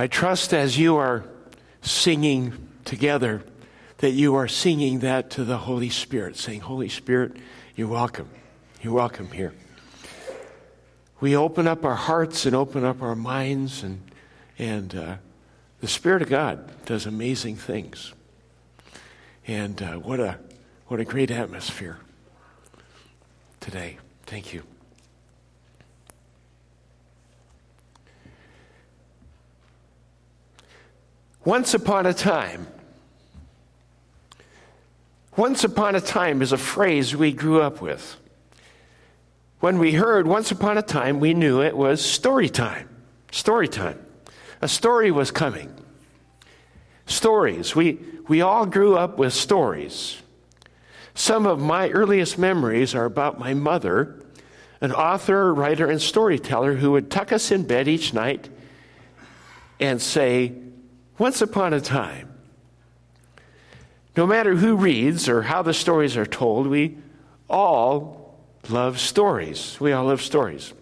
I trust as you are singing together that you are singing that to the Holy Spirit, saying, Holy Spirit, you're welcome. You're welcome here. We open up our hearts and open up our minds, and, and uh, the Spirit of God does amazing things. And uh, what, a, what a great atmosphere today. Thank you. Once upon a time, once upon a time is a phrase we grew up with. When we heard once upon a time, we knew it was story time. Story time. A story was coming. Stories. We, we all grew up with stories. Some of my earliest memories are about my mother, an author, writer, and storyteller who would tuck us in bed each night and say, Once upon a time, no matter who reads or how the stories are told, we all love stories. We all love stories.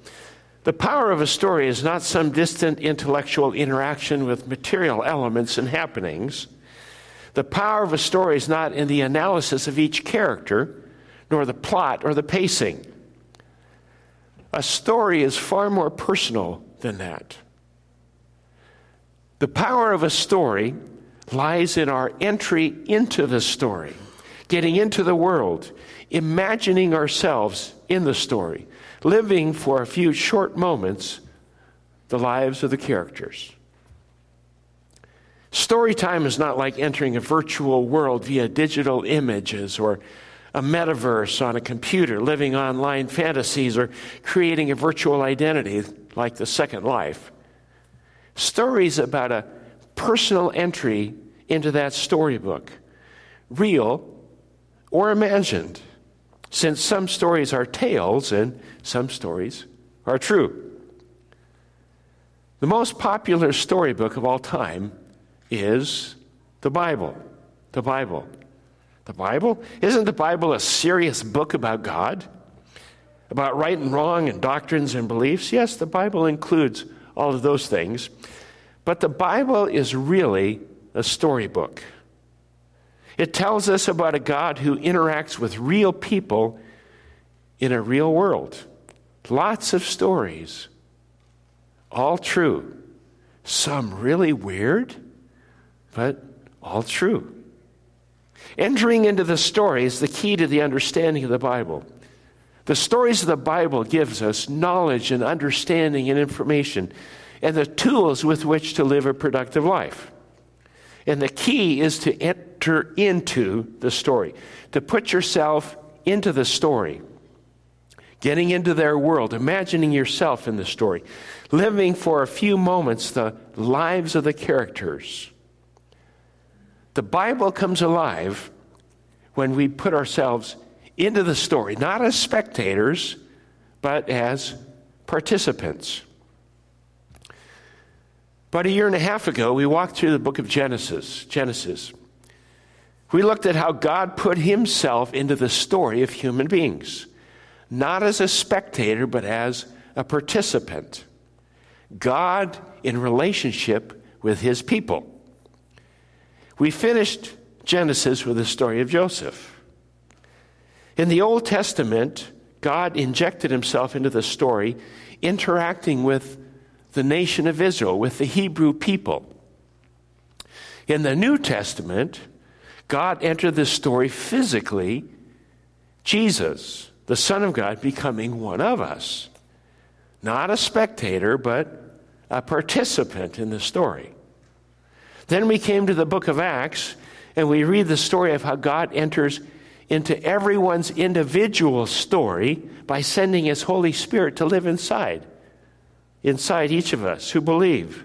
The power of a story is not some distant intellectual interaction with material elements and happenings. The power of a story is not in the analysis of each character, nor the plot or the pacing. A story is far more personal than that. The power of a story lies in our entry into the story, getting into the world, imagining ourselves in the story, living for a few short moments the lives of the characters. Story time is not like entering a virtual world via digital images or a metaverse on a computer, living online fantasies, or creating a virtual identity like the Second Life. Stories about a personal entry into that storybook, real or imagined, since some stories are tales and some stories are true. The most popular storybook of all time is the Bible. The Bible. The Bible? Isn't the Bible a serious book about God? About right and wrong and doctrines and beliefs? Yes, the Bible includes all of those things. But the Bible is really a storybook. It tells us about a God who interacts with real people in a real world. Lots of stories, all true. Some really weird, but all true. Entering into the story is the key to the understanding of the Bible. The stories of the Bible gives us knowledge and understanding and information and the tools with which to live a productive life. And the key is to enter into the story, to put yourself into the story, getting into their world, imagining yourself in the story, living for a few moments the lives of the characters. The Bible comes alive when we put ourselves into the story, not as spectators, but as participants. About a year and a half ago, we walked through the book of Genesis. Genesis. We looked at how God put himself into the story of human beings, not as a spectator, but as a participant. God in relationship with his people. We finished Genesis with the story of Joseph. In the Old Testament, God injected himself into the story, interacting with the nation of Israel, with the Hebrew people. In the New Testament, God entered the story physically, Jesus, the Son of God, becoming one of us. Not a spectator, but a participant in the story. Then we came to the book of Acts, and we read the story of how God enters into everyone's individual story by sending his Holy Spirit to live inside inside each of us who believe,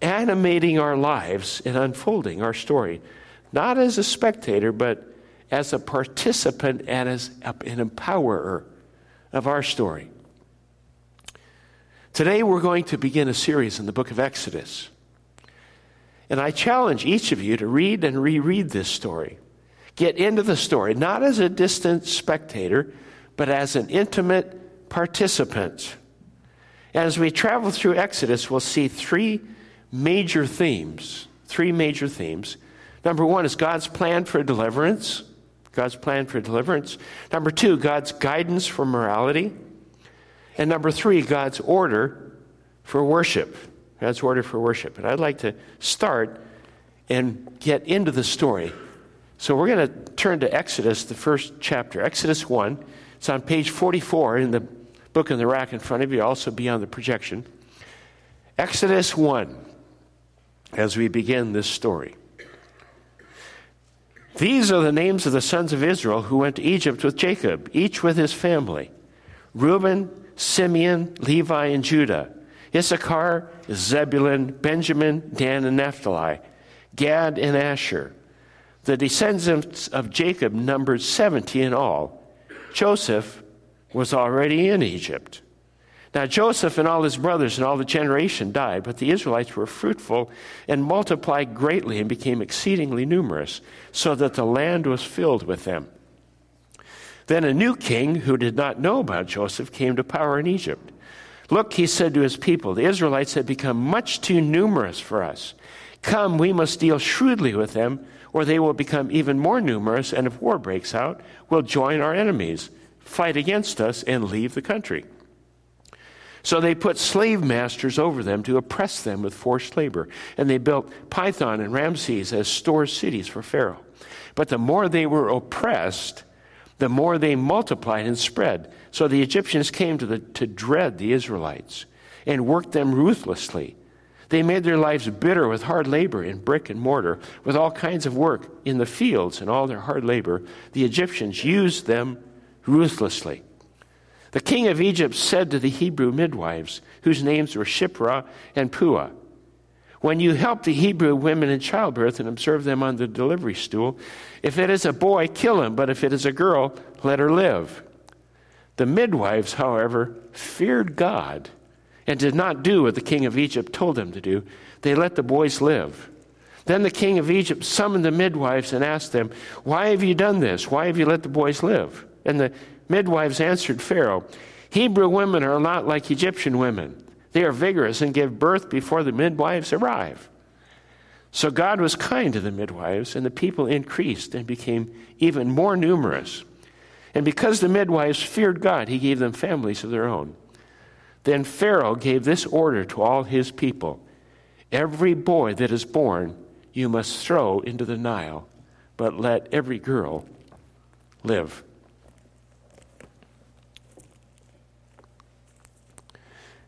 animating our lives and unfolding our story, not as a spectator, but as a participant and as an empowerer of our story. Today, we're going to begin a series in the book of Exodus. And I challenge each of you to read and reread this story. Get into the story, not as a distant spectator, but as an intimate participant. As we travel through Exodus, we'll see three major themes, three major themes. Number one is God's plan for deliverance. God's plan for deliverance. Number two, God's guidance for morality. And number three, God's order for worship. God's order for worship. And I'd like to start and get into the story. So we're going to turn to Exodus, the first chapter. Exodus 1. It's on page 44 in the book in the rack in front of you, also be on the projection. Exodus 1, as we begin this story. These are the names of the sons of Israel who went to Egypt with Jacob, each with his family Reuben, Simeon, Levi, and Judah, Issachar, Zebulun, Benjamin, Dan, and Naphtali, Gad, and Asher. The descendants of Jacob numbered 70 in all. Joseph was already in Egypt. Now, Joseph and all his brothers and all the generation died, but the Israelites were fruitful and multiplied greatly and became exceedingly numerous, so that the land was filled with them. Then a new king who did not know about Joseph came to power in Egypt. Look, he said to his people, the Israelites have become much too numerous for us. Come, we must deal shrewdly with them, or they will become even more numerous, and if war breaks out, will join our enemies, fight against us, and leave the country. So they put slave masters over them to oppress them with forced labor. And they built Pithom and Ramses as store cities for Pharaoh. But the more they were oppressed, the more they multiplied and spread. So the Egyptians came to, the, to dread the Israelites and worked them ruthlessly. They made their lives bitter with hard labor in brick and mortar, with all kinds of work in the fields and all their hard labor. The Egyptians used them ruthlessly. The king of Egypt said to the Hebrew midwives, whose names were Shiphrah and Puah, When you help the Hebrew women in childbirth and observe them on the delivery stool, if it is a boy, kill him, but if it is a girl, let her live. The midwives, however, feared God and did not do what the king of Egypt told them to do. They let the boys live. Then the king of Egypt summoned the midwives and asked them, Why have you done this? Why have you let the boys live? And the midwives answered Pharaoh, Hebrew women are not like Egyptian women. They are vigorous and give birth before the midwives arrive. So God was kind to the midwives, and the people increased and became even more numerous. And because the midwives feared God, he gave them families of their own. Then Pharaoh gave this order to all his people Every boy that is born you must throw into the Nile, but let every girl live.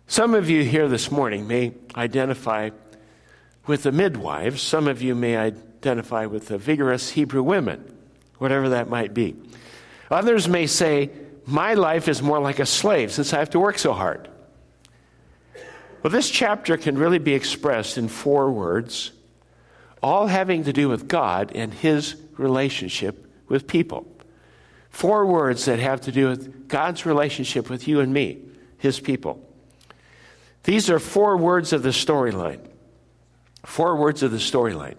Some of you here this morning may identify with the midwives. Some of you may identify with the vigorous Hebrew women, whatever that might be. Others may say, My life is more like a slave since I have to work so hard. Well, this chapter can really be expressed in four words, all having to do with God and his relationship with people. Four words that have to do with God's relationship with you and me, his people. These are four words of the storyline. Four words of the storyline.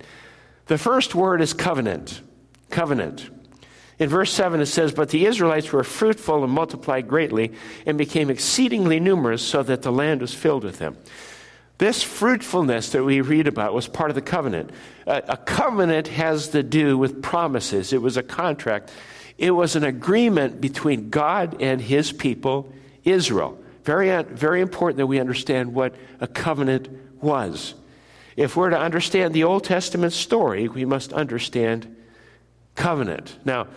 The first word is covenant. Covenant. In verse 7, it says, But the Israelites were fruitful and multiplied greatly and became exceedingly numerous, so that the land was filled with them. This fruitfulness that we read about was part of the covenant. A, covenant has to do with promises, it was a contract, it was an agreement between God and his people, Israel. Very, uh, very important that we understand what a covenant was. If we're to understand the Old Testament story, we must understand covenant. Now,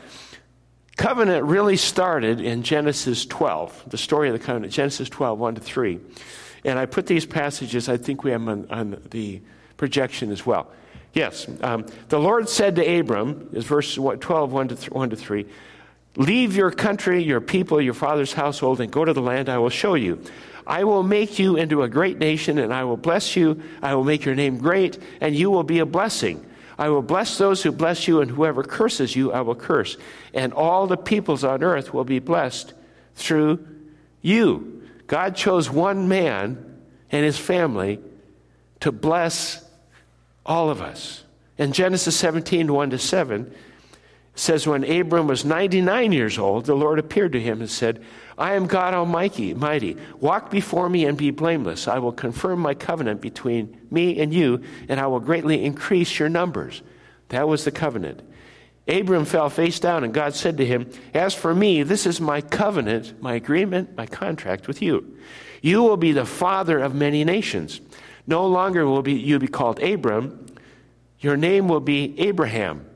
covenant really started in Genesis 12, the story of the covenant, Genesis 12, 1 to 3. And I put these passages, I think we have on, on the projection as well. Yes, um, the Lord said to Abram, is verse 12, 1 to, th- 1 to 3, Leave your country, your people, your father's household, and go to the land I will show you. I will make you into a great nation, and I will bless you. I will make your name great, and you will be a blessing. I will bless those who bless you, and whoever curses you, I will curse. And all the peoples on earth will be blessed through you. God chose one man and his family to bless all of us. In Genesis 17, 1 to 7, says when Abram was 99 years old, the Lord appeared to him and said, I am God Almighty, mighty. Walk before me and be blameless. I will confirm my covenant between me and you, and I will greatly increase your numbers. That was the covenant. Abram fell face down, and God said to him, As for me, this is my covenant, my agreement, my contract with you. You will be the father of many nations. No longer will be, you be called Abram, your name will be Abraham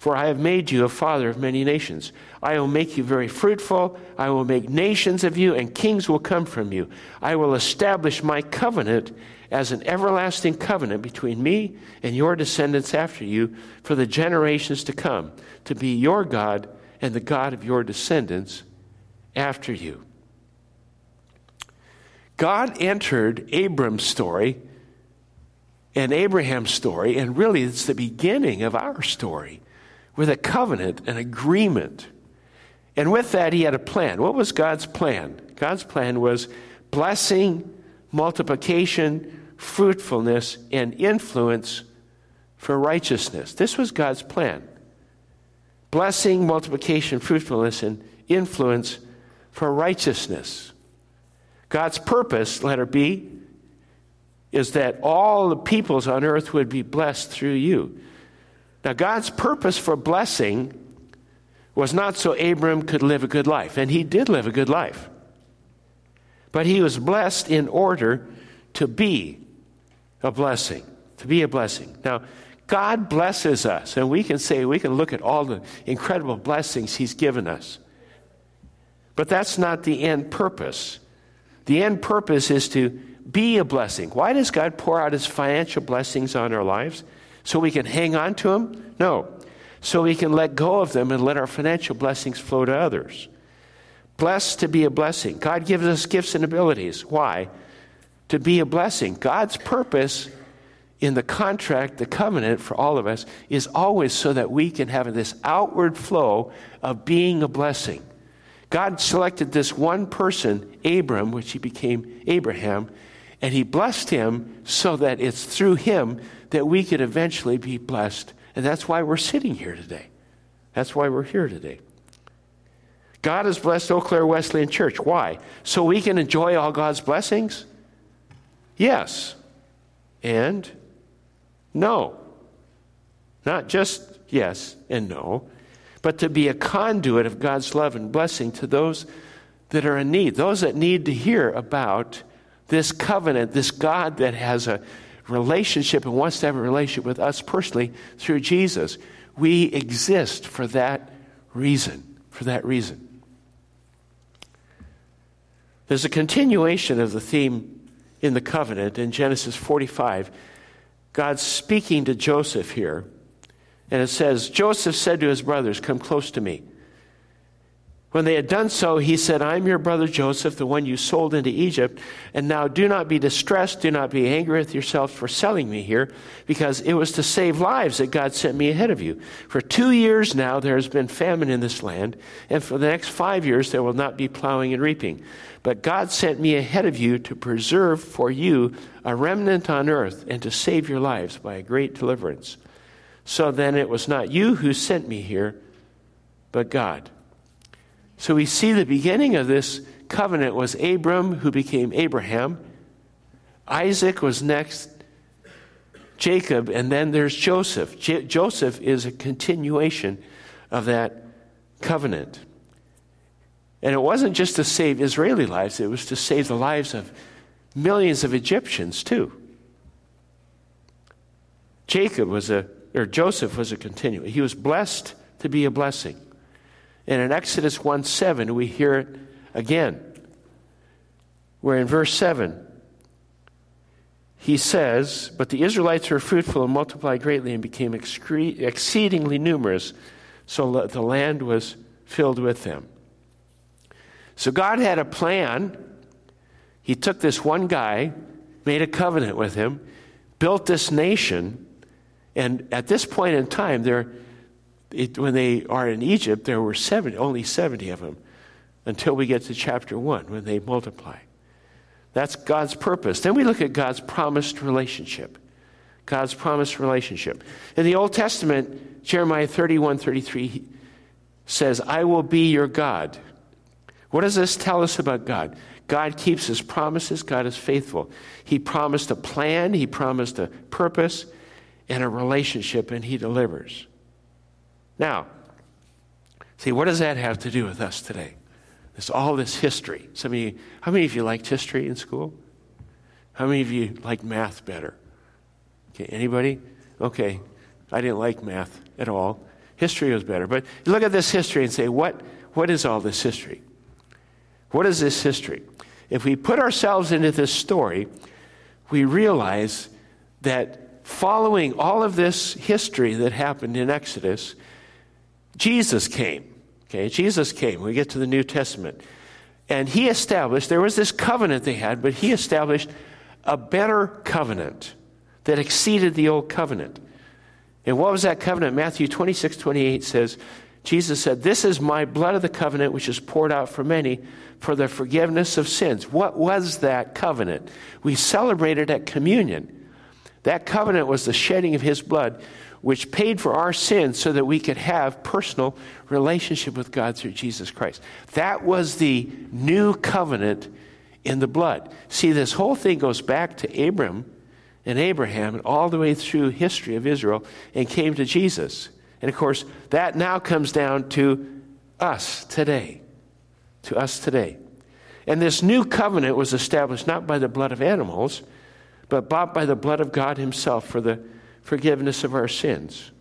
for I have made you a father of many nations. I will make you very fruitful. I will make nations of you, and kings will come from you. I will establish my covenant as an everlasting covenant between me and your descendants after you for the generations to come, to be your God and the God of your descendants after you. God entered Abram's story and Abraham's story, and really it's the beginning of our story with a covenant, an agreement. And with that, he had a plan. What was God's plan? God's plan was blessing, multiplication, fruitfulness, and influence for righteousness. This was God's plan. Blessing, multiplication, fruitfulness, and influence for righteousness. God's purpose, letter B, is that all the peoples on earth would be blessed through you. Now, God's purpose for blessing was not so Abram could live a good life, and he did live a good life. But he was blessed in order to be a blessing, to be a blessing. Now, God blesses us, and we can say, we can look at all the incredible blessings he's given us. But that's not the end purpose. The end purpose is to be a blessing. Why does God pour out his financial blessings on our lives? So we can hang on to them? No. So we can let go of them and let our financial blessings flow to others. Blessed to be a blessing. God gives us gifts and abilities. Why? To be a blessing. God's purpose in the contract, the covenant for all of us, is always so that we can have this outward flow of being a blessing. God selected this one person, Abram, which he became Abraham, and he blessed him so that it's through him that we could eventually be blessed. And that's why we're sitting here today. That's why we're here today. God has blessed Eau Claire Wesleyan Church. Why? So we can enjoy all God's blessings? Yes. And no. Not just yes and no, but to be a conduit of God's love and blessing to those that are in need, those that need to hear about this covenant, this God that has a relationship and wants to have a relationship with us personally through Jesus. We exist for that reason. For that reason. There's a continuation of the theme in the covenant in Genesis 45. God's speaking to Joseph here. And it says, Joseph said to his brothers, Come close to me. When they had done so, he said, I am your brother Joseph, the one you sold into Egypt. And now do not be distressed, do not be angry with yourselves for selling me here, because it was to save lives that God sent me ahead of you. For two years now there has been famine in this land, and for the next five years there will not be plowing and reaping. But God sent me ahead of you to preserve for you a remnant on earth and to save your lives by a great deliverance. So then it was not you who sent me here, but God. So we see the beginning of this covenant was Abram, who became Abraham. Isaac was next, Jacob, and then there's Joseph. J- Joseph is a continuation of that covenant. And it wasn't just to save Israeli lives, it was to save the lives of millions of Egyptians too. Jacob was a, or Joseph was a continuation. He was blessed to be a blessing. And in Exodus 1 7, we hear it again, where in verse 7, he says, But the Israelites were fruitful and multiplied greatly and became excre- exceedingly numerous, so the land was filled with them. So God had a plan. He took this one guy, made a covenant with him, built this nation, and at this point in time, there it, when they are in Egypt, there were 70, only 70 of them until we get to chapter 1 when they multiply. That's God's purpose. Then we look at God's promised relationship. God's promised relationship. In the Old Testament, Jeremiah 31 33 says, I will be your God. What does this tell us about God? God keeps his promises, God is faithful. He promised a plan, he promised a purpose and a relationship, and he delivers. Now, see, what does that have to do with us today? There's all this history. Some of you, how many of you liked history in school? How many of you like math better? Okay, anybody? Okay, I didn't like math at all. History was better. But look at this history and say, what, what is all this history? What is this history? If we put ourselves into this story, we realize that following all of this history that happened in Exodus, Jesus came. Okay, Jesus came. We get to the New Testament. And he established, there was this covenant they had, but he established a better covenant that exceeded the old covenant. And what was that covenant? Matthew 26, 28 says, Jesus said, This is my blood of the covenant, which is poured out for many for the forgiveness of sins. What was that covenant? We celebrated at communion. That covenant was the shedding of his blood, which paid for our sins so that we could have personal relationship with God through Jesus Christ. That was the new covenant in the blood. See, this whole thing goes back to Abram and Abraham and all the way through history of Israel and came to Jesus. And of course, that now comes down to us today. To us today. And this new covenant was established not by the blood of animals, but bought by the blood of God Himself for the forgiveness of our sins.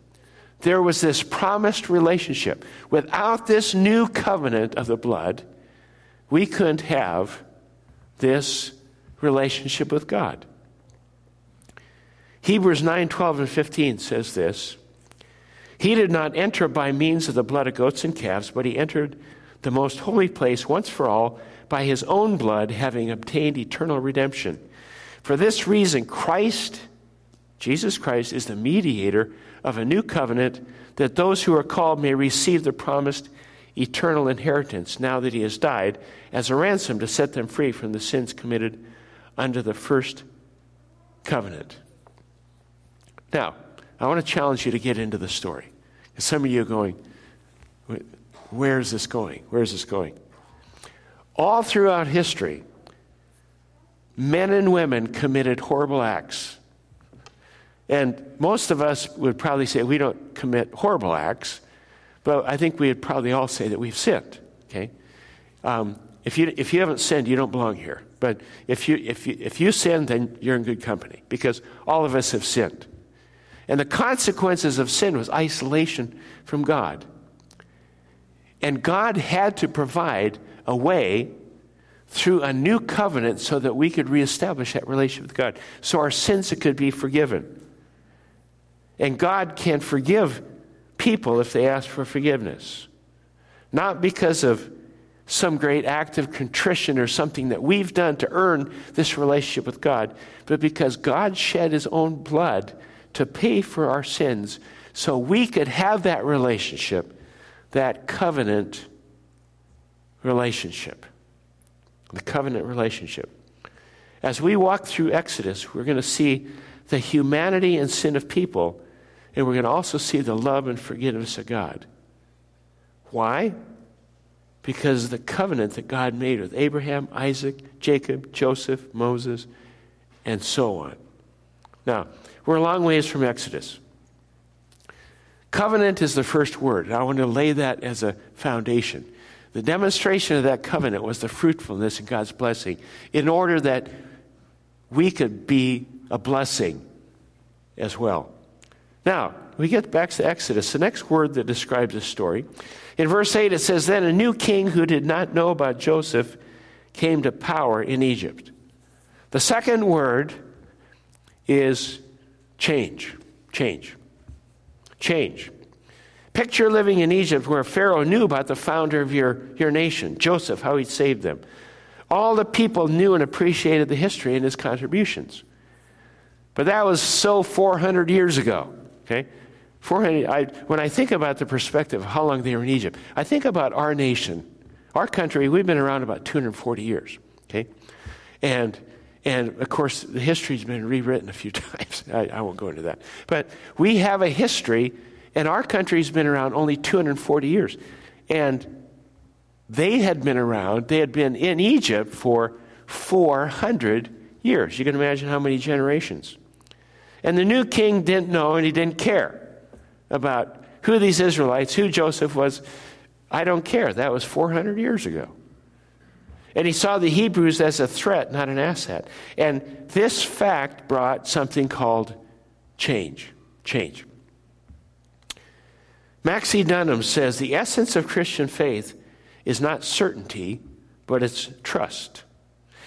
There was this promised relationship. Without this new covenant of the blood, we couldn't have this relationship with God. Hebrews 9 12 and 15 says this He did not enter by means of the blood of goats and calves, but he entered the most holy place once for all by his own blood, having obtained eternal redemption. For this reason, Christ, Jesus Christ, is the mediator of a new covenant that those who are called may receive the promised eternal inheritance now that he has died as a ransom to set them free from the sins committed under the first covenant. Now, I want to challenge you to get into the story. Some of you are going, where is this going? Where is this going? All throughout history, men and women committed horrible acts. And most of us would probably say we don't commit horrible acts, but I think we'd probably all say that we've sinned. Okay? Um, if, you, if you haven't sinned, you don't belong here. But if you, if, you, if you sin, then you're in good company because all of us have sinned. And the consequences of sin was isolation from God. And God had to provide a way through a new covenant so that we could reestablish that relationship with God, so our sins could be forgiven. And God can forgive people if they ask for forgiveness. Not because of some great act of contrition or something that we've done to earn this relationship with God, but because God shed his own blood to pay for our sins so we could have that relationship, that covenant relationship. The covenant relationship. As we walk through Exodus, we're going to see the humanity and sin of people, and we're going to also see the love and forgiveness of God. Why? Because the covenant that God made with Abraham, Isaac, Jacob, Joseph, Moses, and so on. Now, we're a long ways from Exodus. Covenant is the first word. I want to lay that as a foundation. The demonstration of that covenant was the fruitfulness of God's blessing in order that we could be a blessing as well. Now, we get back to Exodus, the next word that describes this story. In verse 8, it says, Then a new king who did not know about Joseph came to power in Egypt. The second word is change. Change. Change. Picture living in Egypt where Pharaoh knew about the founder of your, your nation, Joseph, how he saved them. All the people knew and appreciated the history and his contributions. But that was so 400 years ago. Okay? 400, I, when I think about the perspective of how long they were in Egypt, I think about our nation. Our country, we've been around about 240 years. Okay? And and of course, the history's been rewritten a few times. I, I, won't go into that. But we have a history, and our country's been around only 240 years. And they had been around, they had been in Egypt for 400 years. You can imagine how many generations. And the new king didn't know and he didn't care about who these Israelites, who Joseph was. I don't care. That was 400 years ago. And he saw the Hebrews as a threat, not an asset. And this fact brought something called change. Change. Maxie Dunnam says the essence of Christian faith is not certainty, but it's trust.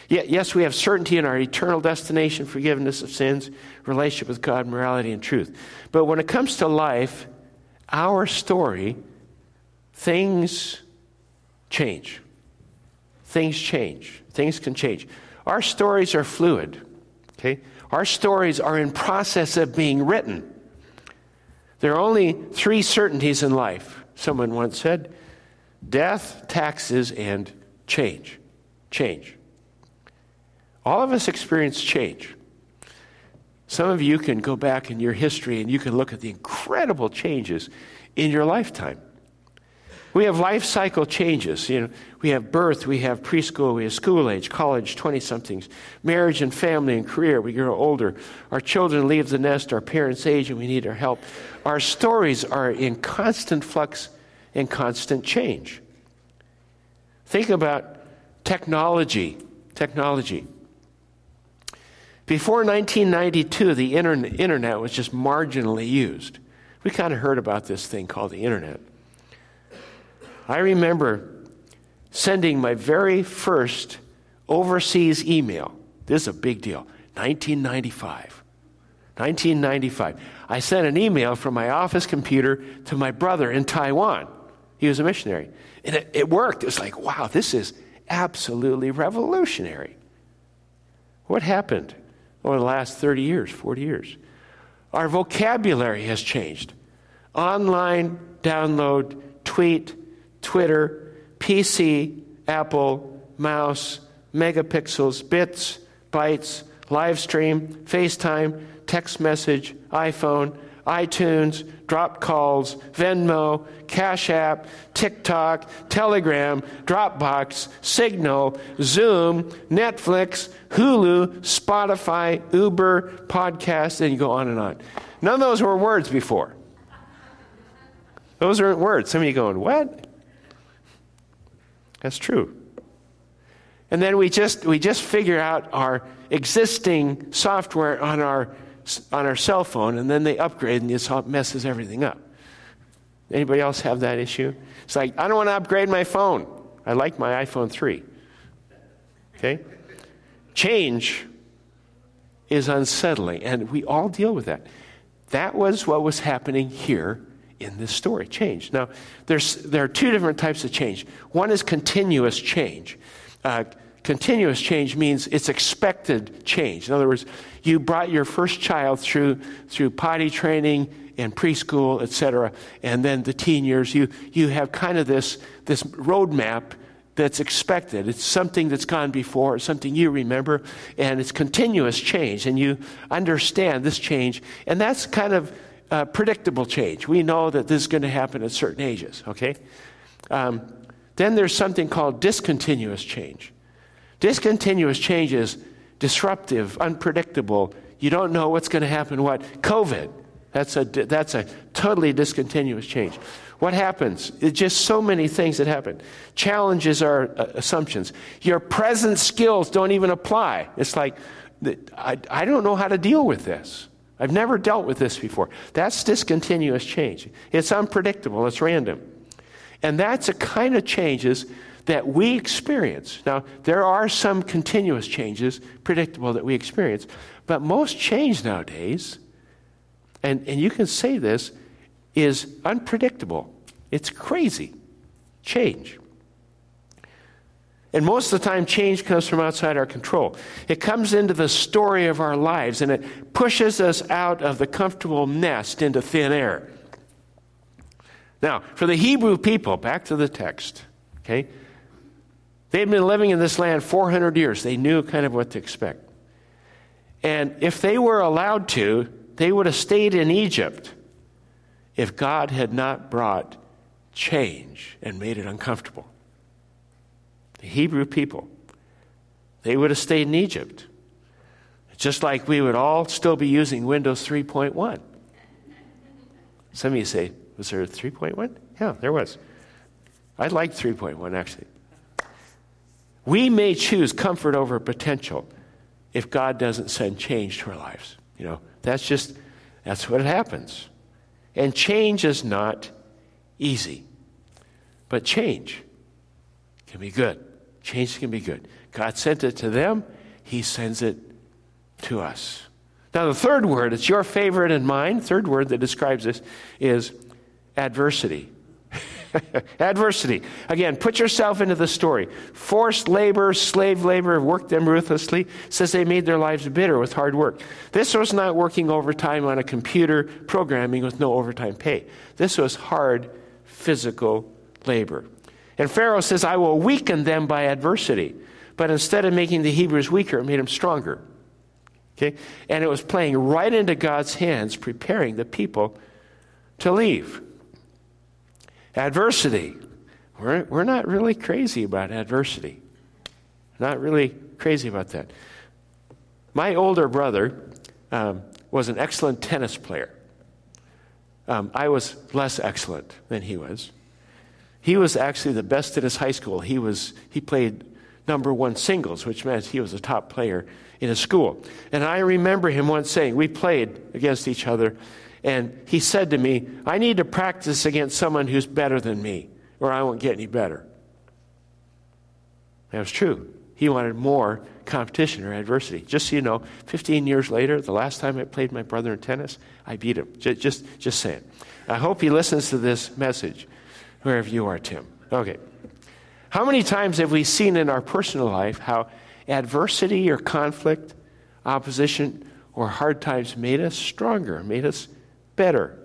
Yes, we have certainty in our eternal destination, forgiveness of sins, relationship with God, morality, and truth. But when it comes to life, our story, things change. Things change. Things can change. Our stories are fluid. Okay? Our stories are in process of being written. There are only three certainties in life, someone once said death, taxes, and change. Change. All of us experience change. Some of you can go back in your history and you can look at the incredible changes in your lifetime. We have life cycle changes. You know, we have birth, we have preschool, we have school age, college, 20 somethings, marriage and family and career. We grow older. Our children leave the nest, our parents age, and we need our help. Our stories are in constant flux and constant change. Think about technology. Technology. Before 1992, the internet was just marginally used. We kind of heard about this thing called the internet. I remember sending my very first overseas email. This is a big deal. 1995. 1995. I sent an email from my office computer to my brother in Taiwan. He was a missionary. And it, it worked. It was like, wow, this is absolutely revolutionary. What happened over the last 30 years, 40 years? Our vocabulary has changed. Online, download, tweet, Twitter, PC, Apple, mouse, megapixels, bits, bytes, live stream, FaceTime, text message, iPhone, iTunes, drop calls, Venmo, Cash App, TikTok, Telegram, Dropbox, Signal, Zoom, Netflix, Hulu, Spotify, Uber, podcast, and you go on and on. None of those were words before. Those aren't words. Some of you going, what? That's true. And then we just, we just figure out our existing software on our, on our cell phone, and then they upgrade, and this messes everything up. Anybody else have that issue? It's like, I don't want to upgrade my phone. I like my iPhone 3. Okay? Change is unsettling, and we all deal with that. That was what was happening here in this story change. Now, there's, there are two different types of change. One is continuous change. Uh, continuous change means it's expected change. In other words, you brought your first child through, through potty training and preschool, etc., and then the teen years, you, you have kind of this, this roadmap that's expected. It's something that's gone before, it's something you remember, and it's continuous change, and you understand this change, and that's kind of uh, predictable change. We know that this is going to happen at certain ages, okay? Um, then there's something called discontinuous change. Discontinuous change is disruptive, unpredictable. You don't know what's going to happen. What? COVID. That's a, that's a totally discontinuous change. What happens? It's just so many things that happen. Challenges are uh, assumptions. Your present skills don't even apply. It's like, I, I don't know how to deal with this. I've never dealt with this before. That's discontinuous change. It's unpredictable, it's random. And that's a kind of changes that we experience. Now, there are some continuous changes, predictable, that we experience, but most change nowadays, and, and you can say this, is unpredictable. It's crazy. Change. And most of the time, change comes from outside our control. It comes into the story of our lives and it pushes us out of the comfortable nest into thin air. Now, for the Hebrew people, back to the text, okay? They'd been living in this land 400 years. They knew kind of what to expect. And if they were allowed to, they would have stayed in Egypt if God had not brought change and made it uncomfortable. The Hebrew people, they would have stayed in Egypt, just like we would all still be using Windows 3.1. Some of you say, was there a 3.1? Yeah, there was. I liked 3.1 actually. We may choose comfort over potential if God doesn't send change to our lives. You know, that's just, that's what happens. And change is not easy. But change can be good. Change can be good. God sent it to them, He sends it to us. Now, the third word, it's your favorite and mine, third word that describes this is adversity. Adversity. Again, put yourself into the story. Forced labor, slave labor, worked them ruthlessly. says they made their lives bitter with hard work. This was not working overtime on a computer programming with no overtime pay. This was hard physical labor. And Pharaoh says, I will weaken them by adversity. But instead of making the Hebrews weaker, it made them stronger. Okay? And it was playing right into God's hands, preparing the people to leave. Adversity. We're, we're not really crazy about adversity. Not really crazy about that. My older brother um, was an excellent tennis player. Um, I was less excellent than he was. He was actually the best in his high school. He, was, he played number one singles, which meant he was a top player in his school. And I remember him once saying, we played against each other, and he said to me, I need to practice against someone who's better than me, or I won't get any better. That was true. He wanted more competition or adversity. Just so you know, 15 years later, the last time I played my brother in tennis, I beat him. Just, just, just saying. I hope he listens to this message, wherever you are, Tim. Okay. How many times have we seen in our personal life how adversity or conflict, opposition, or hard times made us stronger, made us better.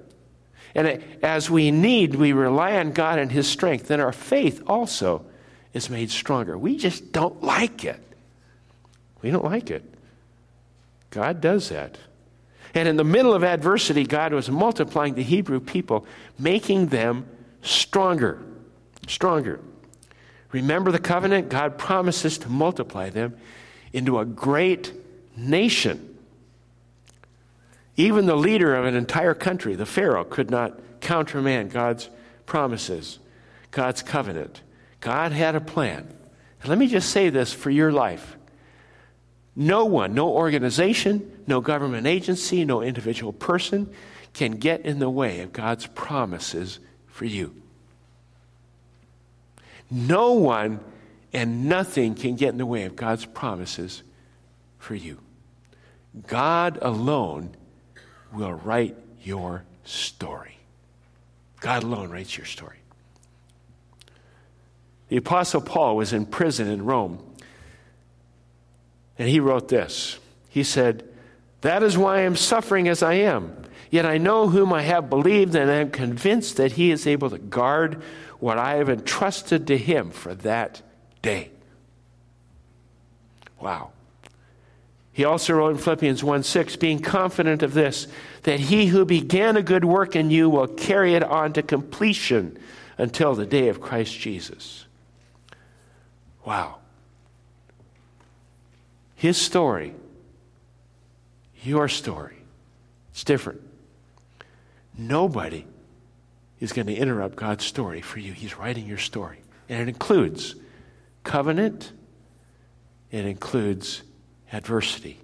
And as we need, we rely on God and His strength, then our faith also is made stronger. We just don't like it. We don't like it. God does that. And in the middle of adversity, God was multiplying the Hebrew people, making them stronger. Stronger. Remember the covenant? God promises to multiply them into a great nation. Even the leader of an entire country, the Pharaoh, could not countermand God's promises, God's covenant. God had a plan. And let me just say this for your life. No one, no organization, no government agency, no individual person can get in the way of God's promises for you. No one and nothing can get in the way of God's promises for you. God alone will write your story. God alone writes your story. The Apostle Paul was in prison in Rome, and he wrote this. He said, That is why I am suffering as I am. Yet I know whom I have believed, and I am convinced that he is able to guard what I have entrusted to him for that day. Wow. He also wrote in Philippians 1 6, being confident of this, that he who began a good work in you will carry it on to completion until the day of Christ Jesus. Wow. His story, your story, it's different. Nobody is going to interrupt God's story for you. He's writing your story. And it includes covenant, it includes adversity.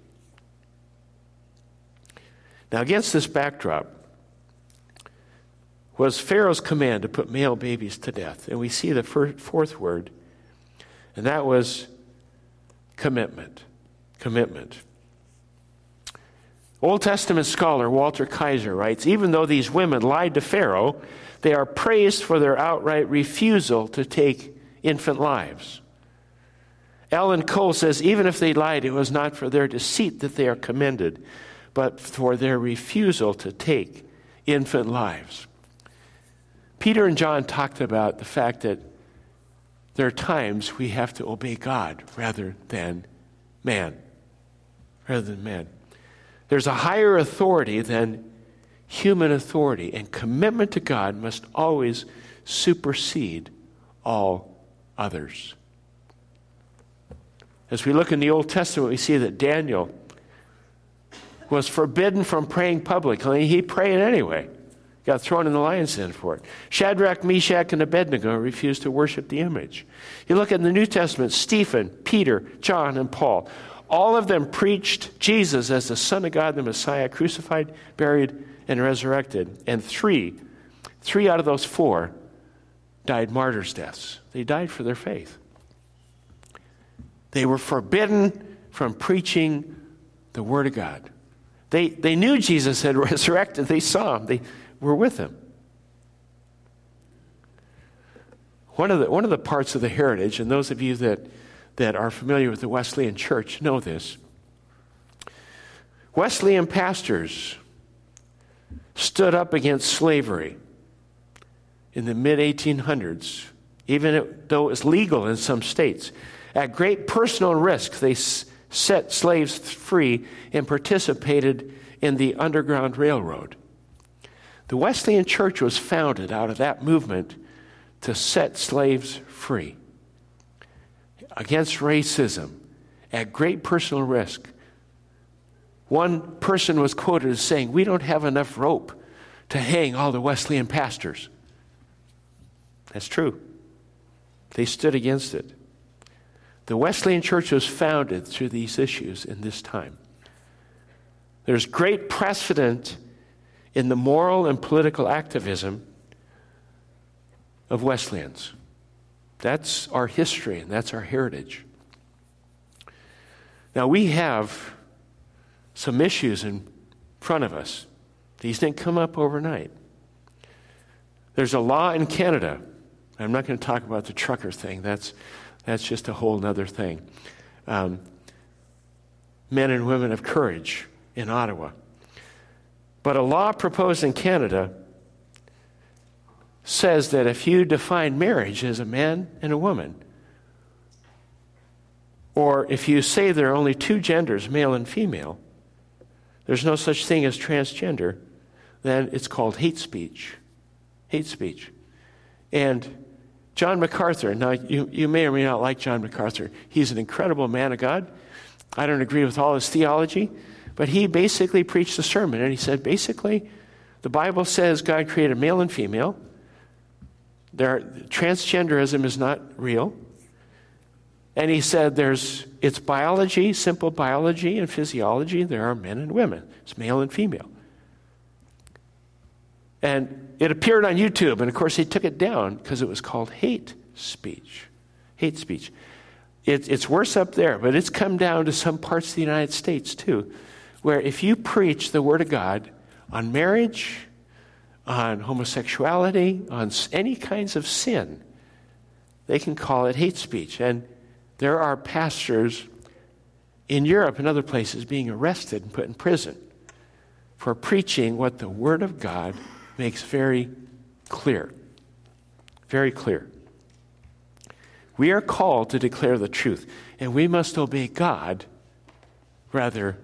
Now, against this backdrop was Pharaoh's command to put male babies to death. And we see the fourth word, and that was commitment. Commitment. Old Testament scholar Walter Kaiser writes Even though these women lied to Pharaoh, they are praised for their outright refusal to take infant lives. Alan Cole says, even if they lied, it was not for their deceit that they are commended, but for their refusal to take infant lives. Peter and John talked about the fact that there are times we have to obey God rather than man. Rather than man. There's a higher authority than human authority, and commitment to God must always supersede all others. As we look in the Old Testament, we see that Daniel was forbidden from praying publicly. He prayed anyway. Got thrown in the lion's den for it. Shadrach, Meshach, and Abednego refused to worship the image. You look in the New Testament, Stephen, Peter, John, and Paul. All of them preached Jesus as the Son of God, the Messiah, crucified, buried, and resurrected. And three, three out of those four died martyrs' deaths. They died for their faith. They were forbidden from preaching the Word of God. They, they knew Jesus had resurrected. They saw him. They were with him. One of the, one of the parts of the heritage, and those of you that, that are familiar with the Wesleyan church know this. Wesleyan pastors stood up against slavery in the mid 1800s, even though it was legal in some states. At great personal risk, they set slaves free and participated in the Underground Railroad. The Wesleyan Church was founded out of that movement to set slaves free against racism at great personal risk. One person was quoted as saying, We don't have enough rope to hang all the Wesleyan pastors. That's true. They stood against it. The Wesleyan Church was founded through these issues in this time. There's great precedent in the moral and political activism of Wesleyans. That's our history and that's our heritage. Now, we have some issues in front of us. These didn't come up overnight. There's a law in Canada. I'm not going to talk about the trucker thing. That's, that's just a whole other thing. Um, men and women of courage in Ottawa. But a law proposed in Canada says that if you define marriage as a man and a woman, or if you say there are only two genders, male and female, there's no such thing as transgender, then it's called hate speech. Hate speech. And John MacArthur, now you, you may or may not like John MacArthur. He's an incredible man of God. I don't agree with all his theology, but he basically preached a sermon, and he said basically, the Bible says God created male and female. There, transgenderism is not real. And he said there's it's biology, simple biology and physiology. There are men and women. It's male and female. And it appeared on YouTube, and of course he took it down because it was called hate speech. Hate speech. It, it's worse up there, but it's come down to some parts of the United States too where if you preach the Word of God on marriage, on homosexuality, on any kinds of sin, they can call it hate speech. And there are pastors in Europe and other places being arrested and put in prison for preaching what the Word of God makes very clear. Very clear. We are called to declare the truth, and we must obey God rather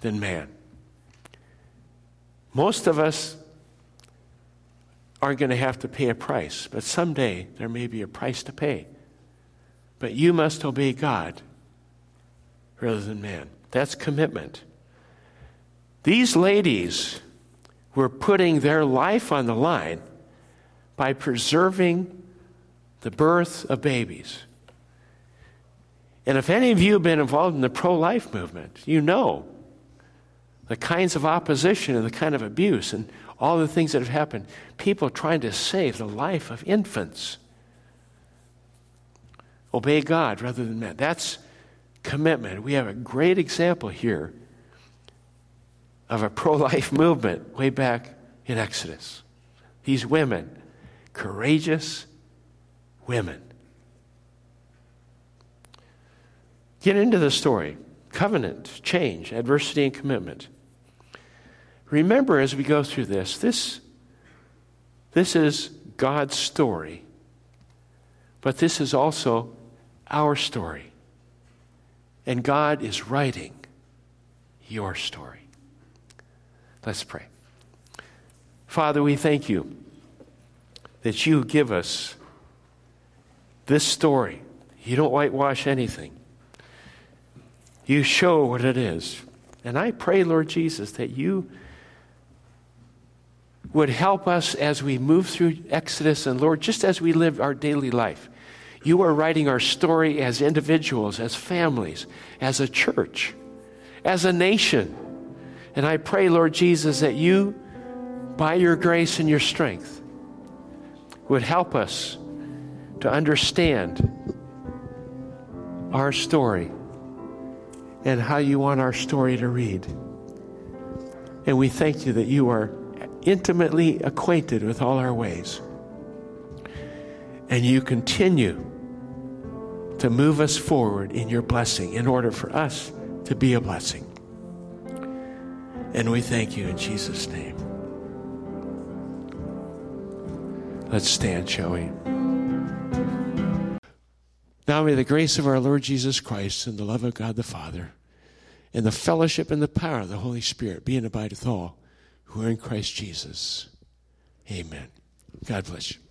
than man. Most of us aren't going to have to pay a price, but someday there may be a price to pay. But you must obey God rather than man. That's commitment. These ladies were putting their life on the line by preserving the birth of babies. And if any of you have been involved in the pro life movement, you know the kinds of opposition and the kind of abuse and all the things that have happened. People trying to save the life of infants. Obey God rather than man. That's commitment. We have a great example here of a pro life movement way back in Exodus. These women, courageous women. Get into the story covenant, change, adversity, and commitment. Remember as we go through this, this, this is God's story, but this is also our story. And God is writing your story. Let's pray. Father, we thank you that you give us this story. You don't whitewash anything, you show what it is. And I pray, Lord Jesus, that you would help us as we move through Exodus and Lord, just as we live our daily life. You are writing our story as individuals, as families, as a church, as a nation. And I pray, Lord Jesus, that you, by your grace and your strength, would help us to understand our story and how you want our story to read. And we thank you that you are intimately acquainted with all our ways. And you continue to move us forward in your blessing in order for us to be a blessing. And we thank you in Jesus' name. Let's stand, shall we? Now may the grace of our Lord Jesus Christ and the love of God the Father and the fellowship and the power of the Holy Spirit be and abide with all who are in Christ Jesus. Amen. God bless you.